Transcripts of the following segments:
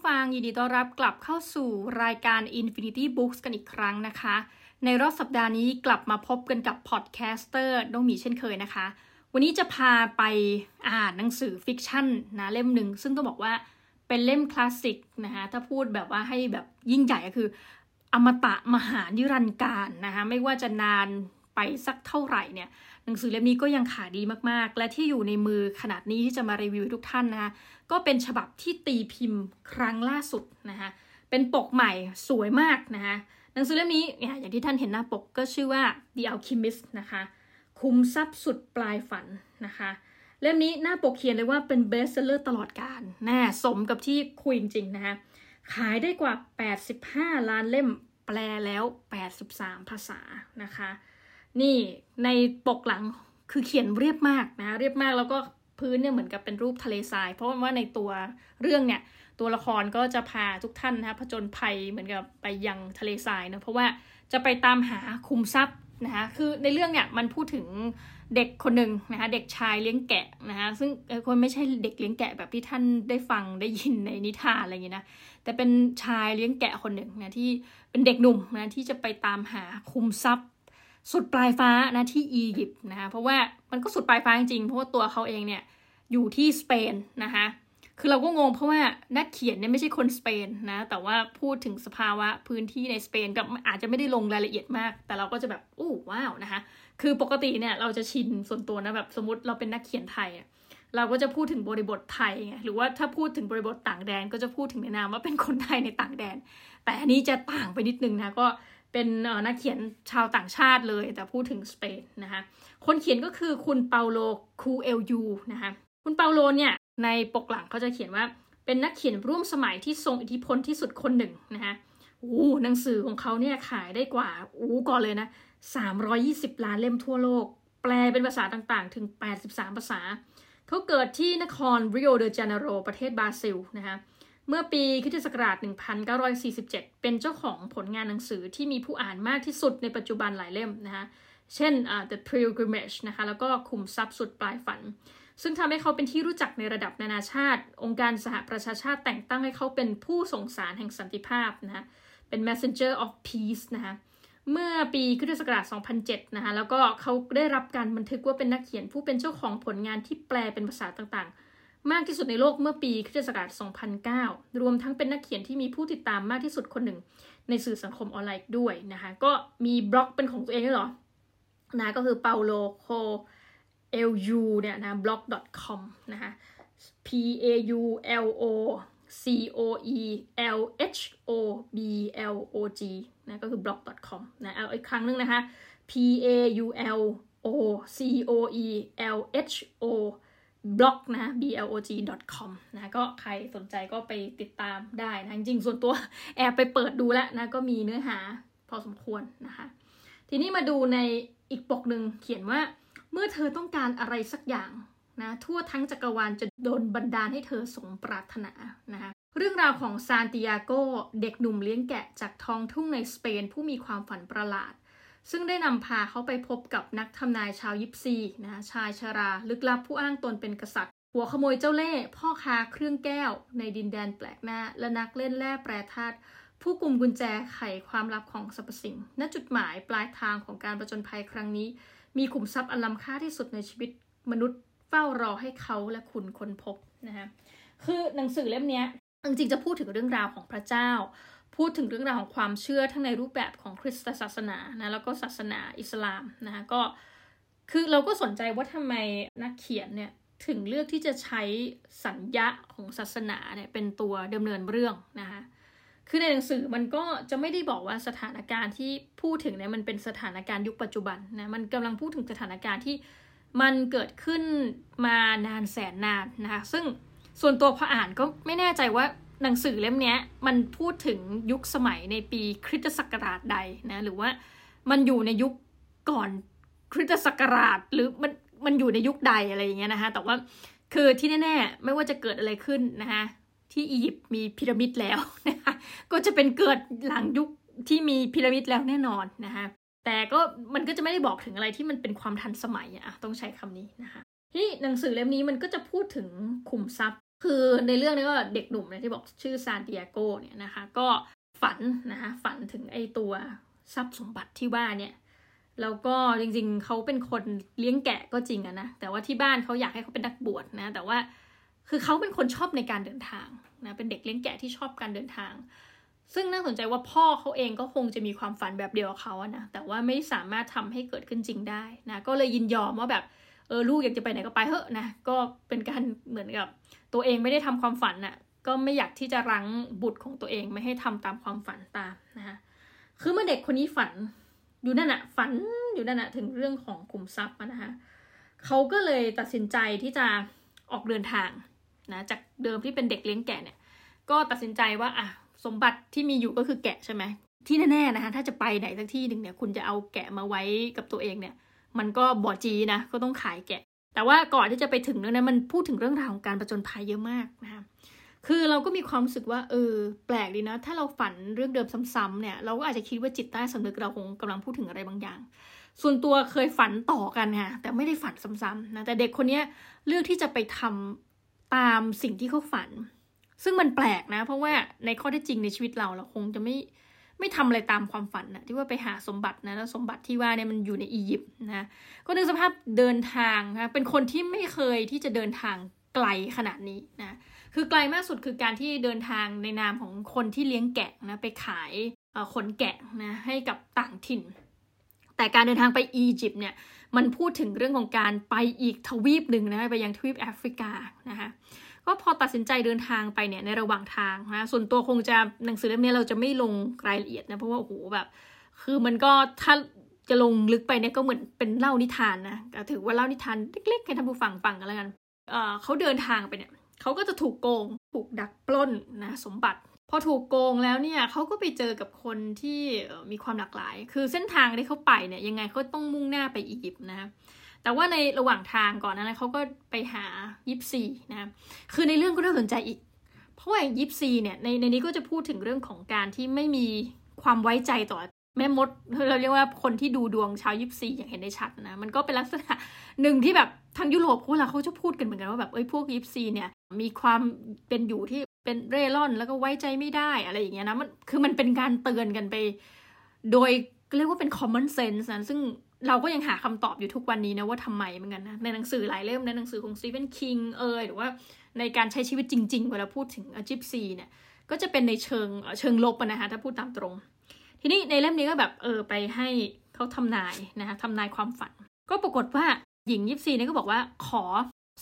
ผู้ฟังยินดีต้อนรับกลับเข้าสู่รายการ Infinity Books กันอีกครั้งนะคะ ในรอบสัปดาห์นี้กลับมาพบกันกับ podcaster น้องหมีเช่นเคยนะคะ วันนี้จะพาไปอ่านหนังสือ fiction นะเล่มหนึ่ง ซึ่งต้องบอกว่าเป็นเล่มคลาสสิกนะคะถ้าพูดแบบว่าให้แบบยิ่งใหญ่ก็คือ อมตะมหานิรันดร์การนะคะไม่ว่าจะนาน ไปสักเท่าไหร่เนี่ยหนังสือเล่มนี้ก็ยังขายดีมากๆ และที่อยู่ในมือขณะนี้ที่จะมารีวิวทุกท่านนะคะก็เป็นฉบับที่ตีพิมพ์ครั้งล่าสุดนะคะเป็นปกใหม่สวยมากนะคะหนังสือเล่มนี้เนี่ยอย่างที่ท่านเห็นหน้าปกก็ชื่อว่า The Alchemist นะคะขุมทรัพย์สุดปลายฝันนะคะเล่มนี้หน้าปกเขียนเลยว่าเป็น bestseller ตลอดกาลน่สมกับที่คุยจริงๆนะคะขายได้กว่า 85 ล้านเล่มแปลแล้ว 83 ภาษานะคะ นี่ในปกหลังคือเขียนเรียบมากนะเรียบมากแล้วก็พื้นเนี่ยเหมือนกับเป็นรูปทะเลทราย เพราะว่าในตัวเรื่องเนี่ยตัวละครก็จะพาทุกท่านนะคะผจญภัยเหมือนกับไปยังทะเลทรายนะเพราะว่าจะไปตามหาคุมทรัพย์นะคะคือในเรื่องเนี่ยมันพูดถึงเด็กคนหนึ่งนะคะเด็กชายเลี้ยงแกะนะคะซึ่งคนไม่ใช่เด็กเลี้ยงแกะแบบที่ท่านได้ฟังได้ยินในนิทานอะไรอย่างนี้นะแต่เป็นชายเลี้ยงแกะคนหนึ่งนะที่เป็นเด็กหนุ่มนะที่จะไปตามหาคุมทรัพย์ สุดปลายฟ้านะที่อียิปต์นะคะเพราะว่ามันก็สุดปลายฟ้าจริงเพราะว่าตัวเขาเองเนี่ยอยู่ที่สเปนนะคะคือเราก็งงเพราะว่านักเขียนเนี่ยไม่ใช่คนสเปนนะแต่ว่าพูดถึงสภาวะพื้นที่ในสเปนกับอาจจะไม่ได้ลงรายละเอียดมาก แต่เราก็จะแบบอู้ว้าวนะคะคือปกติเนี่ยเราจะชินส่วนตัวนะแบบสมมติเราเป็นนักเขียนไทยเราก็จะพูดถึงบริบทไทยไงหรือว่าถ้าพูดถึงบริบทต่างแดนก็จะพูดถึงในนามว่าเป็นคนไทยในต่างแดน แต่อันนี้จะต่างไปนิดนึงนะก็ เป็นนักเขียนชาวต่างชาติเลยแต่พูดถึงสเปนนะคะคนเขียนก็คือคุณเปาโลคูเอลญูนะคะคุณเปาโลเนี่ยในปกหลังเขาจะเขียนว่าเป็นนักเขียนร่วมสมัยที่ทรงอิทธิพลที่สุดคนหนึ่งนะคะอู้หนังสือของเขาเนี่ยขายได้กว่าอู้ก่อนเลยนะ 320 ล้านเล่มทั่วโลก แปลเป็นภาษาต่างๆ ถึง 83 ภาษา เขาเกิดที่นครริโอเดจาเนโรประเทศบราซิลนะคะ เมื่อปีคศ1947 เป็นเจ้าของผลงานหนังสือที่มีผู้อ่านมากที่สุดในปัจจุบันหลายเล่มนะคะเช่น uh, The Pilgrimage นะคะแล้วก็คุมทรัพย์สุดปลายฝัน ซึ่งทำให้เขาเป็นที่รู้จักในระดับนานาชาติ องค์การสหประชาชาติแต่งตั้งให้เขาเป็นผู้ส่งสารแห่งสันติภาพนะคะเป็น messenger of peace นะคะเมื่อปีคศ2007 นะคะแล้วก็เขาได้รับการบันทึกว่าเป็นนักเขียนผู้เป็นเจ้าของผลงานที่แปลเป็นภาษาต่างๆ มากที่สุดในโลกเมื่อปีคศ2009 รวมทั้งเป็นนักเขียนที่มีผู้ติดตามมากที่สุดคนหนึ่งในสื่อสังคมออนไลน์ด้วยนะคะ ก็มีบล็อกเป็นของตัวเองด้วยหรอ นะก็คือ paulo co lu เนี่ยนะ blog com นะคะ p a u l o c o e l h o b l o g นะก็คือ blog com นะเอาอีกครั้งนึงนะคะ p a u l o c o e l h o blog นะ blog.com นะก็ใครสนใจก็ไปติดตามได้นะ จริงๆ ส่วนตัวแอบไปเปิดดูแล้วนะ ก็มีเนื้อหาพอสมควรนะคะ ทีนี้มาดูในอีกปกหนึ่งเขียนว่า เมื่อเธอต้องการอะไรสักอย่างนะทั่วทั้งจักรวาลจะโดนบันดาลให้เธอสมปรารถนานะคะเรื่องราวของซานติอาโกเด็กหนุ่มเลี้ยงแกะจากท้องทุ่งในสเปนผู้มีความฝันประหลาด ซึ่งได้นำพาเขาไปพบกับนักทำนายชาวยิปซีนะชายชารา ลึกลับผู้อ้างตนเป็นกษัตริย์ หัวขโมยเจ้าเล่ห์พ่อค้าเครื่องแก้ว ในดินแดนแปลกหน้า และนักเล่นแร่แปรธาตุผู้กลุ่มกุญแจไขความลับของสรรพสิ่ง ณ จุดหมายปลายทางของการประจนภัยครั้งนี้ มีขุมทรัพย์อันล้ำค่าที่สุดในชีวิตมนุษย์เฝ้ารอให้เขาและคุณค้นพบนะคะคือหนังสือเล่มนี้จริงๆจะพูดถึงเรื่องราวของพระเจ้า พูดถึงเรื่องราวของความเชื่อทั้งในรูปแบบของคริสตศาสนานะแล้วก็ศาสนาอิสลามนะคะก็คือเราก็สนใจว่าทำไมนักเขียนเนี่ยถึงเลือกที่จะใช้สัญญาของศาสนาเนี่ยเป็นตัวดำเนินเรื่องนะคะคือในหนังสือมันก็จะไม่ได้บอกว่าสถานการณ์ที่พูดถึงเนี่ยมันเป็นสถานการณ์ยุคปัจจุบันนะมันกำลังพูดถึงสถานการณ์ที่มันเกิดขึ้นมานานแสนนานนะคะซึ่งส่วนตัวพออ่านก็ไม่แน่ใจว่า หนังสือเล่มนี้มันพูดถึงยุคสมัยในปีคริสตศักราชใดนะหรือว่ามันอยู่ในยุคก่อนคริสตศักราชหรือมันมันอยู่ในยุคใดอะไรอย่างเงี้ยนะคะแต่ว่าคือที่แน่ๆไม่ว่าจะเกิดอะไรขึ้นนะคะที่อียิปต์มีพีระมิดแล้วนะคะก็จะเป็นเกิดหลังยุคที่มีพีระมิดแล้วแน่นอนนะคะแต่ก็มันก็จะไม่ได้บอกถึงอะไรที่มันเป็นความทันสมัยอะต้องใช้คำนี้นะคะที่หนังสือเล่มนี้มันก็จะพูดถึงขุมทรัพย์ คือในเรื่องนี้ก็เด็กหนุ่มเนี่ยที่บอกชื่อซานติอาโกเนี่ยนะคะก็ฝันนะคะฝันถึงไอ้ตัวทรัพย์สมบัติที่ว่าเนี่ยแล้วก็จริงๆเขาเป็นคนเลี้ยงแกะก็จริงอะนะแต่ว่าที่บ้านเขาอยากให้เขาเป็นนักบวชนะแต่ว่าคือเขาเป็นคนชอบในการเดินทางนะเป็นเด็กเลี้ยงแกะที่ชอบการเดินทาง ซึ่งน่าสนใจว่าพ่อเขาเองก็คงจะมีความฝันแบบเดียวกับเขาอะนะแต่ว่าไม่สามารถทำให้เกิดขึ้นจริงได้นะก็เลยยินยอมว่าแบบเออลูกอยากจะไปไหนก็ไปเถอะนะก็เป็นการเหมือนกับ ตัวเองไม่ได้ทำความฝันน่ะก็ไม่อยากที่จะรั้งบุตรของตัวเองไม่ให้ทำตามความฝันตามนะคะคือเมื่อเด็กคนนี้ฝันอยู่นั่นอะฝันอยู่นั่นอะถึงเรื่องของกลุ่มทรัพย์นะคะเขาก็เลยตัดสินใจที่จะออกเดินทางนะจากเดิมที่เป็นเด็กเลี้ยงแกะเนี่ย ก็ตัดสินใจว่าอะสมบัติที่มีอยู่ก็คือแกะใช่ไหมที่แน่ๆนะคะถ้าจะไปไหนสักที่หนึ่งเนี่ยคุณจะเอาแกะมาไว้กับตัวเองเนี่ย มันก็บอจีนะก็ต้องขายแกะ แต่ว่าก่อนที่จะไปถึงเรื่องนั้นมันพูดถึงเรื่องราวของการประจนภัยเยอะมากนะคะคือเราก็มีความรู้สึกว่าเออแปลกดีนะ ถ้าเราฝันเรื่องเดิมซ้ำๆเนี่ย เราก็อาจจะคิดว่าจิตใต้สำนึกเราคงกำลังพูดถึงอะไรบางอย่าง ส่วนตัวเคยฝันต่อกันค่ะแต่ไม่ได้ฝันซ้ำๆนะแต่เด็กคนนี้เลือกที่จะไปทำตามสิ่งที่เขาฝัน ซึ่งมันแปลกนะ เพราะว่าในข้อที่จริงในชีวิตเราเราคงจะไม่ ไม่ทำอะไรตามความฝันนะที่ว่าไปหาสมบัตินะแล้วสมบัติที่ว่าเนี่ยมันอยู่ในอียิปต์นะก็นึกสภาพเดินทางนะเป็นคนที่ไม่เคยที่จะเดินทางไกลขนาดนี้นะคือไกลมากสุดคือการที่เดินทางในนามของคนที่เลี้ยงแกะนะไปขายขนแกะนะให้กับต่างถิ่น แต่การเดินทางไปอียิปต์เนี่ยมันพูดถึงเรื่องของการไปอีกทวีปหนึ่งนะไปยังทวีปแอฟริกานะคะ ก็พอตัดสินใจเดินทางไปเนี่ยในระหว่างทางนะส่วนตัวคงจะหนังสือเล่มนี้เราจะไม่ลงรายละเอียดนะเพราะว่าโอ้โหแบบ คือมันก็ถ้าจะลงลึกไปเนี่ยก็เหมือนเป็นเล่านิทานนะถือว่าเล่านิทานเล็กๆให้ท่านผู้ฟังฟังกันแล้วกันเเขาเดินทางไปเนี่ยเขาก็จะถูกโกงถูกดักปล้นนะสมบัติพอถูกโกงแล้วเนี่ยเขาก็ไปเจอกับคนที่มีความหลากหลาย คือเส้นทางที่เขาไปเนี่ยยังไงเขาต้องมุ่งหน้าไปอียิปต์นะ แต่ว่าในระหว่างทางก่อนนั้นเขาก็ไปหายิปซีนะคือในเรื่องก็น่าสนใจอีก เพราะว่ายิปซีเนี่ยในในนี้ก็จะพูดถึงเรื่องของการที่ไม่มีความไว้ใจต่อแม่มดเราเรียกว่าคนที่ดูดวงชาวยิปซีอย่างเห็นได้ชัดนะ มันก็เป็นลักษณะหนึ่งที่แบบทางยุโรปพวกเราเขาจะพูดกันเหมือนกันว่าแบบเอ้ยพวกยิปซีเนี่ยมีความเป็นอยู่ที่เป็นเร่ร่อนแล้วก็ไว้ใจไม่ได้อะไรอย่างเงี้ยนะมันคือมันเป็นการเตือนกันไป โดยเรียกว่าเป็น common sense นะซึ่ง เราก็ยังหาคำตอบอยู่ทุกวันนี้นะว่าทำไมเหมือนกันนะ ในหนังสือหลายเล่มในหนังสือของสตีเวนคิงเอยหรือว่าในการใช้ชีวิตจริง ๆ เวลาพูดถึงจิปซีเนี่ย ก็จะเป็นในเชิงเชิงลบนะคะถ้าพูดตามตรง ทีนี้ในเล่มนี้ก็แบบเออไปให้เขาทำนายนะคะทำนายความฝัน ก็ปรากฏว่าหญิงยิปซีเนี่ยก็บอกว่าขอ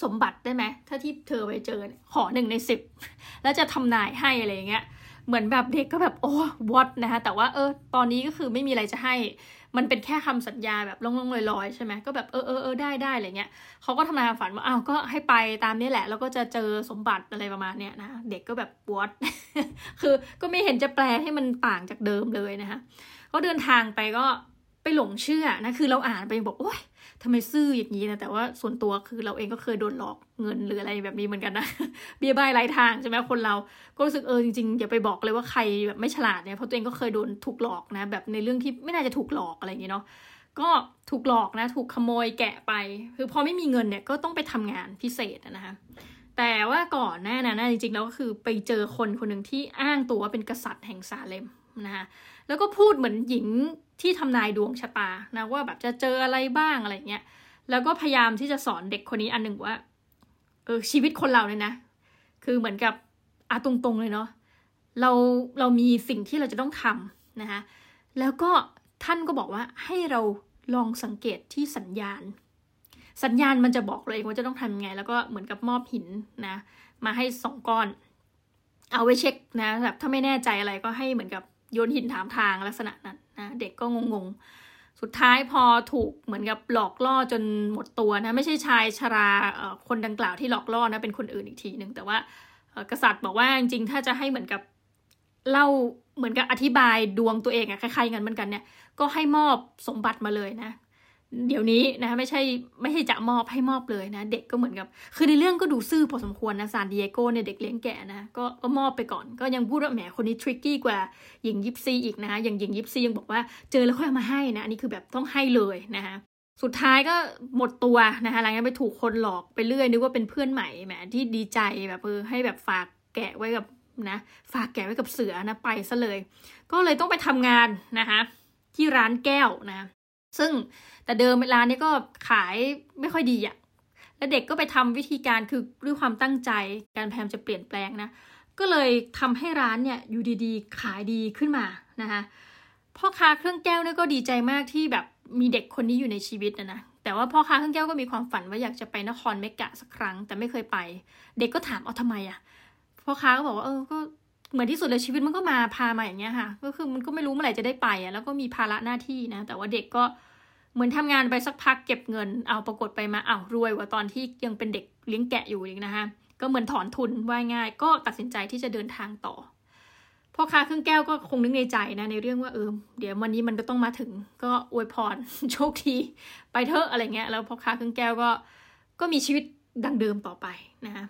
สมบัติได้ไหมถ้าที่เธอไปเจอขอหนึ่งในสิบแล้วจะทำนายให้อะไรอย่างเงี้ย เหมือนแบบเด็กก็แบบโอ้วอตนะคะแต่ว่าเออตอนนี้ก็คือไม่มีอะไรจะให้ มันเป็นแค่คำสัญญาแบบลงๆลอยๆ ใช่ไหมก็แบบเออเออเออได้ได้อะไรเงี้ยเขาก็ทำนายฝันว่าอ้าวก็ให้ไปตามนี้แหละ แล้วก็จะเจอสมบัติอะไรประมาณเนี้ยนะเด็กก็แบบวอตคือก็ไม่เห็นจะแปลให้มันต่างจากเดิมเลยนะคะเขาเดินทางไปก็ไปหลงเชื่อนะคือเราอ่านไปบอกโอ๊ย ทำไมซื่ออย่างนี้นะแต่ว่าส่วนตัวคือเราเองก็เคยโดนหลอกเงินหรืออะไรแบบนี้เหมือนกันนะเบี้ยใบไร้ทางใช่ไหมคนเราก็รู้สึกเออจริงๆอย่าไปบอกเลยว่าใครแบบไม่ฉลาดเนี่ยเพราะตัวเองก็เคยโดนถูกหลอกนะ แบบในเรื่องที่ไม่น่าจะถูกหลอกอะไรอย่างเงี้เนาะก็ถูกหลอกนะ ถูกขโมยแกะไป คือพอไม่มีเงินเนี่ยก็ต้องไปทำงานพิเศษนะคะแต่ว่าก่อนหน้านั้นจริงๆแล้วก็คือไปเจอคนคนหนึ่งที่อ้างตัวว่าเป็นกษัตริย์แห่งซาเลมนะคะแล้วก็พูดเหมือนหญิง ที่ทำนายดวงชะตานะว่าแบบจะเจออะไรบ้างอะไรเงี้ยแล้วก็พยายามที่จะสอนเด็กคนนี้อันหนึ่งว่าเออชีวิตคนเราเนี่ยนะ คือเหมือนกับอาตรงๆเลยเนาะเราเรามีสิ่งที่เราจะต้องทำนะคะแล้วก็ท่านก็บอกว่าให้เราลองสังเกตที่สัญญาณ สัญญาณมันจะบอกเลยว่าจะต้องทำยังไง แล้วก็เหมือนกับมอบหินนะ มาให้สองก้อน เอาไว้เช็คนะแบบถ้าไม่แน่ใจอะไรก็ให้เหมือนกับโยนหินถามทางลักษณะนั้น นะเด็กก็งงๆ สุดท้ายพอถูกเหมือนกับหลอกล่อจนหมดตัวนะไม่ใช่ชายชราคนดังกล่าวที่หลอกล่อนะเป็นคนอื่นอีกทีหนึ่งแต่ว่ากษัตริย์บอกว่าจริงๆถ้าจะให้เหมือนกับเล่าเหมือนกับอธิบายดวงตัวเองอะคล้ายๆกันเหมือนกันเนี่ยก็ให้มอบสมบัติมาเลยนะ เดี๋ยวนี้นะไม่ใช่ไม่ใช่จะมอบให้มอบเลยนะ เด็กก็เหมือนกับ คือในเรื่องก็ดูซื่อพอสมควรนะซานดิเอโกเนี่ยเด็กเลี้ยงแก่นะก็ก็มอบไปก่อน ก็ยังพูดว่าแหมคนนี้ทริกกี้กว่าหญิงยิปซีอีกนะอย่างหญิงยิปซียังบอกว่าเจอแล้วค่อยเอามาให้นะอันนี้คือแบบต้องให้เลยนะคะสุดท้ายก็หมดตัวนะคะหลังจากไปถูกคนหลอกไปเรื่อยนึกว่าเป็นเพื่อนใหม่แหมที่ดีใจแบบเออให้แบบฝากแกะไว้กับนะฝากแกะไว้กับเสือนะไปซะเลย ก็เลยต้องไปทำงานนะคะที่ร้านแก้วนะ ซึ่งแต่เดิมร้านี้ก็ขายไม่ค่อยดีอะแล้วเด็กก็ไปทำวิธีการคือด้วยความตั้งใจการพยายามจะเปลี่ยนแปลงนะก็เลยทำให้ร้านเนี่ยอยู่ดีๆ ขายดีขึ้นมานะคะพ่อค้าเครื่องแก้วเนี่ยก็ดีใจมากที่แบบมีเด็กคนนี้อยู่ในชีวิตนะนะแต่ว่าพ่อค้าเครื่องแก้วก็มีความฝันว่าอยากจะไปนครเมกะสักครั้ง แต่ไม่เคยไป เด็กก็ถามเอาทำไมอะ่ะพ่อค้าก็บอกว่าเออก็เหมือนที่สุดเลยชีวิตมันก็มาพามาอย่างเงี้ยค่ะ ก็คือมันก็ไม่รู้เมื่อไหร่จะได้ไปอะ่ะแล้วก็มีภาระหน้าที่นะแต่ว่าเด็กก็เหมือนทำงานไปสักพักเก็บเงิน เอาปรากฏไปมาเอารวยกว่าตอนที่ยังเป็นเด็กเลี้ยงแกะอยู่อีกนะคะก็เหมือนถอนทุนว่ายง่าย ก็ตัดสินใจที่จะเดินทางต่อพ่อค้าเครื่องแก้วก็คงนึกในใจนะในเรื่องว่าเออเดี๋ยววันนี้มันก็ต้องมาถึง ก็อวยพรโชคดีไปเถอะอะไรเงี้ยแล้วพ่อค้าเครื่องแก้วก็ก็มีชีวิตดังเดิมต่อไปนะคะ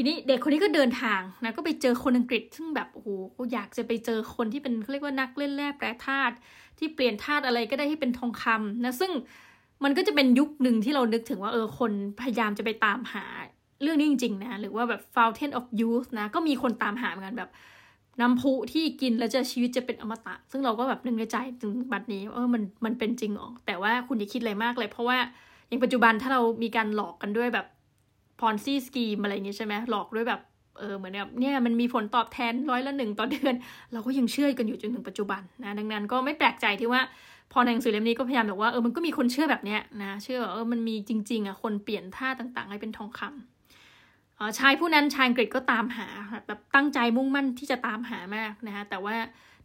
ทีนี้เด็กคนนี้ก็เดินทางนะก็ไปเจอคนอังกฤษ ซึ่งแบบโอ้โหอยากจะไปเจอคนที่เป็นเขาเรียกว่านักเล่นแร่แปรธาตุที่เปลี่ยนธาตุอะไรก็ได้ให้เป็นทองคำนะซึ่งมันก็จะเป็นยุคหนึ่งที่เรานึกถึงว่าเออคนพยายามจะไปตามหาเรื่องนี้จริง ๆ นะ หรือว่าแบบ fountain of youth นะ ก็มีคนตามหาเหมือนกันแบบน้ำพุที่กินแล้วจะชีวิตจะเป็นอมตะ ซึ่งเราก็แบบนึกในใจถึงบัดนี้เออมันมันเป็นจริงหรอแต่ว่าคุณอย่าคิดอะไรมากเลย เพราะว่าอย่างปัจจุบันถ้าเรามีการหลอกกันด้วยแบบ พรซี่สกีมอะไรอย่างนี้ใช่ไหมหลอกด้วยแบบเออเหมือนแบบเนี่ยมันมีผลตอบแทนร้อยละหนึ่งต่อเดือน เราก็ยังเชื่อกันอยู่จนถึงปัจจุบันนะดังนั้นก็ไม่แปลกใจที่ว่าพอในหนังสือเล่มนี้ก็พยายามบอกว่าเออมันก็มีคนเชื่อแบบเนี้ยนะเชื่อว่าเออมันมีจริง ๆอะคนเปลี่ยนท่าต่างๆ ให้เป็นทองคำชายผู้นั้นชายอังกฤษก็ตามหาแบบตั้งใจมุ่งมั่นที่จะตามหามากนะคะแต่ว่า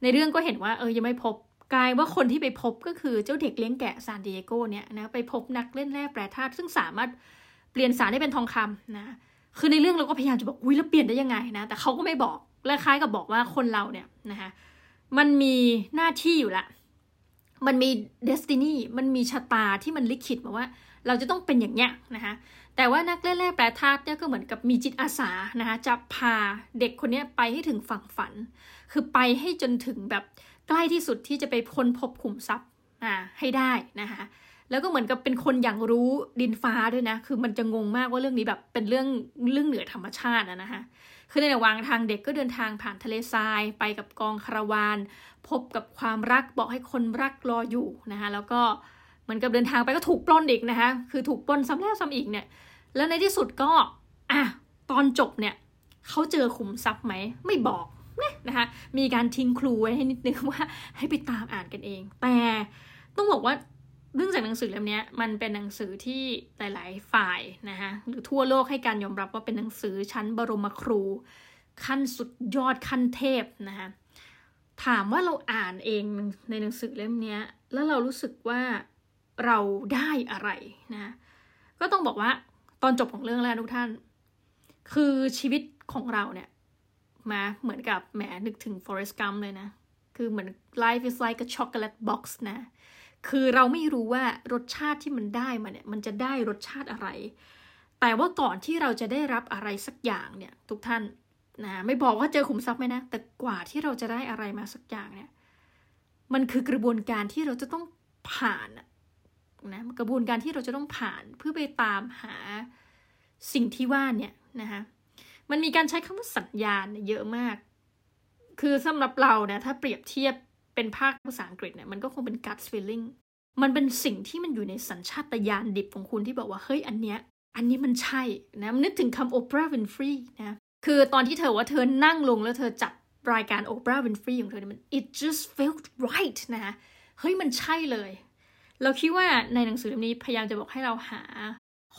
ในเรื่องก็เห็นว่าเออยังไม่พบกลายว่าคนที่ไปพบก็คือเจ้าเด็กเลี้ยงแกะซานดิเอโกเนี่ยนะไปพบนักเล่นแร่แปรธาตุซึ่งสามารถ เปลี่ยนสารได้เป็นทองคำนะคือในเรื่องเราก็พยายามจะบอกอุ้ยแล้วเปลี่ยนได้ยังไงนะแต่เขาก็ไม่บอกและคล้ายกับบอกว่าคนเราเนี่ยนะคะมันมีหน้าที่อยู่ละมันมีเดสตินีมันมีชะตาที่มันลิขิตมาว่า เราจะต้องเป็นอย่างเนี้ยนะคะแต่ว่านักเล่นแร่แปรธาตุเนี่ยก็เหมือนกับมีจิตอาสานะคะจะพาเด็กคนนี้ไปให้ถึงฝั่งฝัน คือไปให้จนถึงแบบใกล้ที่สุดที่จะไปพ้นพบขุมทรัพย์อ่าให้ได้นะคะ แล้วก็เหมือนกับเป็นคนอย่างรู้ดินฟ้าด้วยนะ คือมันจะงงมากว่าเรื่องนี้แบบเป็นเรื่องเรื่องเหนือธรรมชาตินะคะคือในระหว่างทางเด็กก็เดินทางผ่านทะเลทราย ไปกับกองคาราวาน พบกับความรักบอกให้คนรักรออยู่นะคะแล้วก็เหมือนกับเดินทางไปก็ถูกปล้นอีกนะคะคือถูกปล้นซ้ำแล้วซ้ำอีกเนี่ยแล้วในที่สุดก็อะตอนจบเนี่ยเขาเจอขุมทรัพย์ไหมไม่บอกเนี่ยนะคะมีการทิ้งครูไว้ให้นิดนึงว่าให้ไปตามอ่านกันเอง แต่ต้องบอกว่า เรื่องจากหนังสือเล่มนี้มันเป็นหนังสือที่หลาย ๆ ฝ่ายนะคะหรือทั่วโลกให้การยอมรับว่าเป็นหนังสือชั้นบรมครู ขั้นสุดยอดขั้นเทพนะคะถามว่าเราอ่านเองในหนังสือเล่มนี้แล้วเรารู้สึกว่าเราได้อะไรนะก็ต้องบอกว่าตอนจบของเรื่องแล้วทุกท่าน คือชีวิตของเราเนี่ยมาเหมือนกับแหมนึกถึง Forrest Gump เลยนะ คือเหมือน life is like a chocolate box นะ คือเราไม่รู้ว่ารสชาติที่มันได้มาเนี่ยมันจะได้รสชาติอะไร แต่ว่าก่อนที่เราจะได้รับอะไรสักอย่างเนี่ยทุกท่านนะไม่บอกว่าเจอขุมทรัพย์ไหมนะ แต่กว่าที่เราจะได้อะไรมาสักอย่างเนี่ย มันคือกระบวนการที่เราจะต้องผ่านนะกระบวนการที่เราจะต้องผ่านเพื่อไปตามหาสิ่งที่ว่าเนี่ยนะคะมันมีการใช้คำว่าสัญญาณเยอะมาก คือสำหรับเราเนี่ยถ้าเปรียบเทียบ เป็นภาคภาษาอังกฤษเนี่ยมันก็คงเป็น gut feeling มันเป็นสิ่งที่มันอยู่ในสัญชาตญาณดิบของคุณที่บอกว่าเฮ้ยอันเนี้ยอันนี้มันใช่นะนึกถึงคำโอปราห์วินฟรีนะคือตอนที่เธอว่าเธอนั่งลงแล้วเธอจัดรายการโอปราห์วินฟรีของเธอเนี่ยมัน it just felt right นะเฮ้ยมันใช่เลย เราคิดว่าในหนังสือเล่มนี้พยายามจะบอกให้เราหา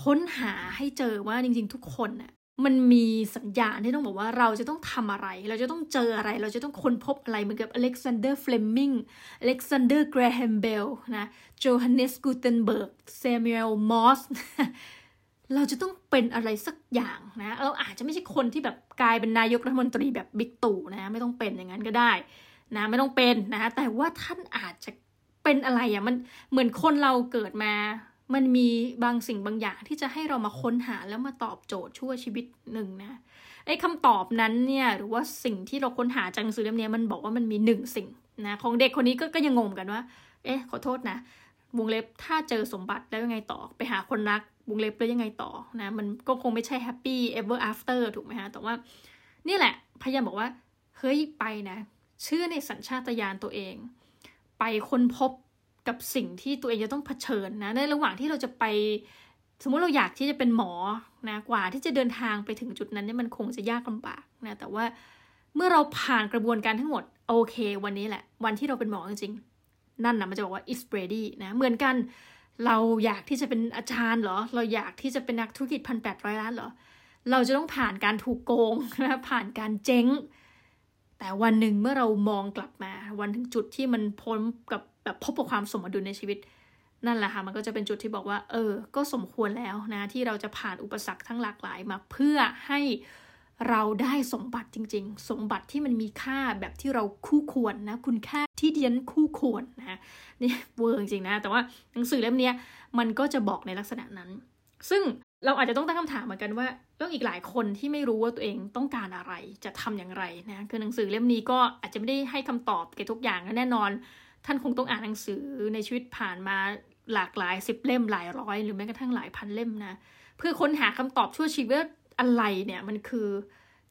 ค้นหาให้เจอว่าจริงๆทุกคนน่ะ มันมีสัญญาณที่ต้องบอกว่าเราจะต้องทำอะไร เราจะต้องเจออะไร เราจะต้องค้นพบอะไร เหมือนกับอเล็กซานเดอร์เฟลมิงอเล็กซานเดอร์แกรแฮมเบลนะโจฮันเนสกูเทนเบิร์กซามูเอลมอร์สเราจะต้องเป็นอะไรสักอย่างนะ เราอาจจะไม่ใช่คนที่แบบกลายเป็นนายกรัฐมนตรีแบบบิ๊กตู่นะไม่ต้องเป็นอย่างนั้นก็ได้นะไม่ต้องเป็นนะแต่ว่าท่านอาจจะเป็นอะไรอะ่ะมันเหมือนคนเราเกิดมา มันมีบางสิ่งบางอย่างที่จะให้เรามาค้นหาแล้วมาตอบโจทย์ชั่วชีวิตหนึ่งนะไอ้คำตอบนั้นเนี่ยหรือว่าสิ่งที่เราค้นหาจากหนังสือเล่มนี้มันบอกว่ามันมีหนึ่งสิ่งนะของเด็กคนนี้ก็ก็ยังงงกันว่า เอ๊ะขอโทษนะวงเล็บถ้าเจอสมบัติแล้วยังไงต่อ ไปหาคนรักวงเล็บแล้วยังไงต่อนะมันก็คงไม่ใช่ happy ever after ถูกไหมฮะแต่ว่า นี่แหละพยายามบอกว่าเฮ้ยไปนะ เชื่อในสัญชาตญาณตัวเอง ไปค้นพบ กับสิ่งที่ตัวเองจะต้องเผชิญนะในระหว่างที่เราจะไปสมมติเราอยากที่จะเป็นหมอนะกว่าที่จะเดินทางไปถึงจุดนั้นเนี่ยมันคงจะยากลำบากนะแต่ว่าเมื่อเราผ่านกระบวนการทั้งหมดโอเค วันนี้แหละ วันที่เราเป็นหมอจริงๆนั่นนะมันจะบอกว่า it's ready นะเหมือนกันเราอยากที่จะเป็นอาจารย์เหรอ เราอยากที่จะเป็นนักธุรกิจพันแปดร้อยล้านเหรอ เราจะต้องผ่านการถูกโกงนะผ่านการเจ๊ง แต่วันหนึ่งเมื่อเรามองกลับมา วันถึงจุดที่มันพ้นกับ แบบพบกับความสมดุลในชีวิต นั่นแหละค่ะมันก็จะเป็นจุดที่บอกว่า เออ ก็สมควรแล้วนะ ที่เราจะผ่านอุปสรรคทั้งหลากหลายมาเพื่อให้เราได้สมบัติจริง ๆ สมบัติที่มันมีค่าแบบที่เราคู่ควรนะ คุณค่าที่เดียนคู่ควรนะนี่เวอร์จริงนะ แต่ว่าหนังสือเล่มนี้มันก็จะบอกในลักษณะนั้น ซึ่งเราอาจจะต้องตั้งคำถามเหมือนกันว่าต้องอีกหลายคนที่ไม่รู้ว่าตัวเองต้องการอะไรจะทำอย่างไรนะคือหนังสือเล่มนี้ก็อาจจะไม่ได้ให้คำตอบเกี่ยวทุกอย่างแน่นอน ท่านคงต้องอ่านหนังสือในชีวิตผ่านมาหลากหลายสิบเล่มหลายร้อย หรือแม้กระทั่งหลายพันเล่มนะ เพื่อค้นหาคำตอบชั่วชีวิตอะไรเนี่ยมันคือ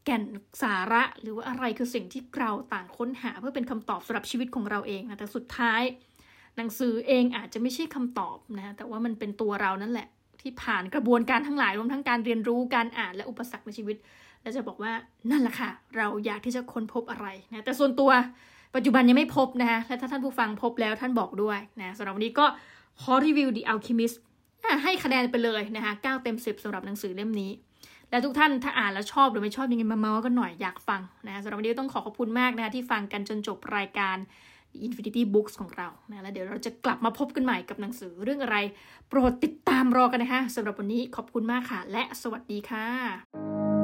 แก่นสาระหรือว่าอะไรคือสิ่งที่เราต่างค้นหา เพื่อเป็นคำตอบสำหรับชีวิตของเราเองนะแต่สุดท้าย หนังสือเองอาจจะไม่ใช่คำตอบนะแต่ว่ามันเป็นตัวเรานั่นแหละ ที่ผ่านกระบวนการทั้งหลายรวมทั้งการเรียนรู้การอ่านและอุปสรรคในชีวิต แล้วจะบอกว่านั่นแหละค่ะ เราอยากที่จะค้นพบอะไรนะแต่ส่วนตัว ปัจจุบันยังไม่พบนะและถ้าท่านผู้ฟังพบแล้วท่านบอกด้วยนะสำหรับวันนี้ก็ขอรีวิว The Alchemist ให้คะแนนไปเลยนะคะ9เต็ม 10สำหรับหนังสือเล่มนี้ และทุกท่านถ้าอ่านแล้วชอบหรือไม่ชอบยังไงมาเมาส์กันหน่อยอยากฟังนะสำหรับวันนี้ต้องขอขอบคุณมากนะที่ฟังกันจนจบรายการ Infinity Books ของเรานะแล้วเดี๋ยวเราจะกลับมาพบกันใหม่กับหนังสือเรื่องอะไร โปรดติดตามรอกันนะคะสำหรับวันนี้ขอบคุณมากค่ะ และสวัสดีค่ะ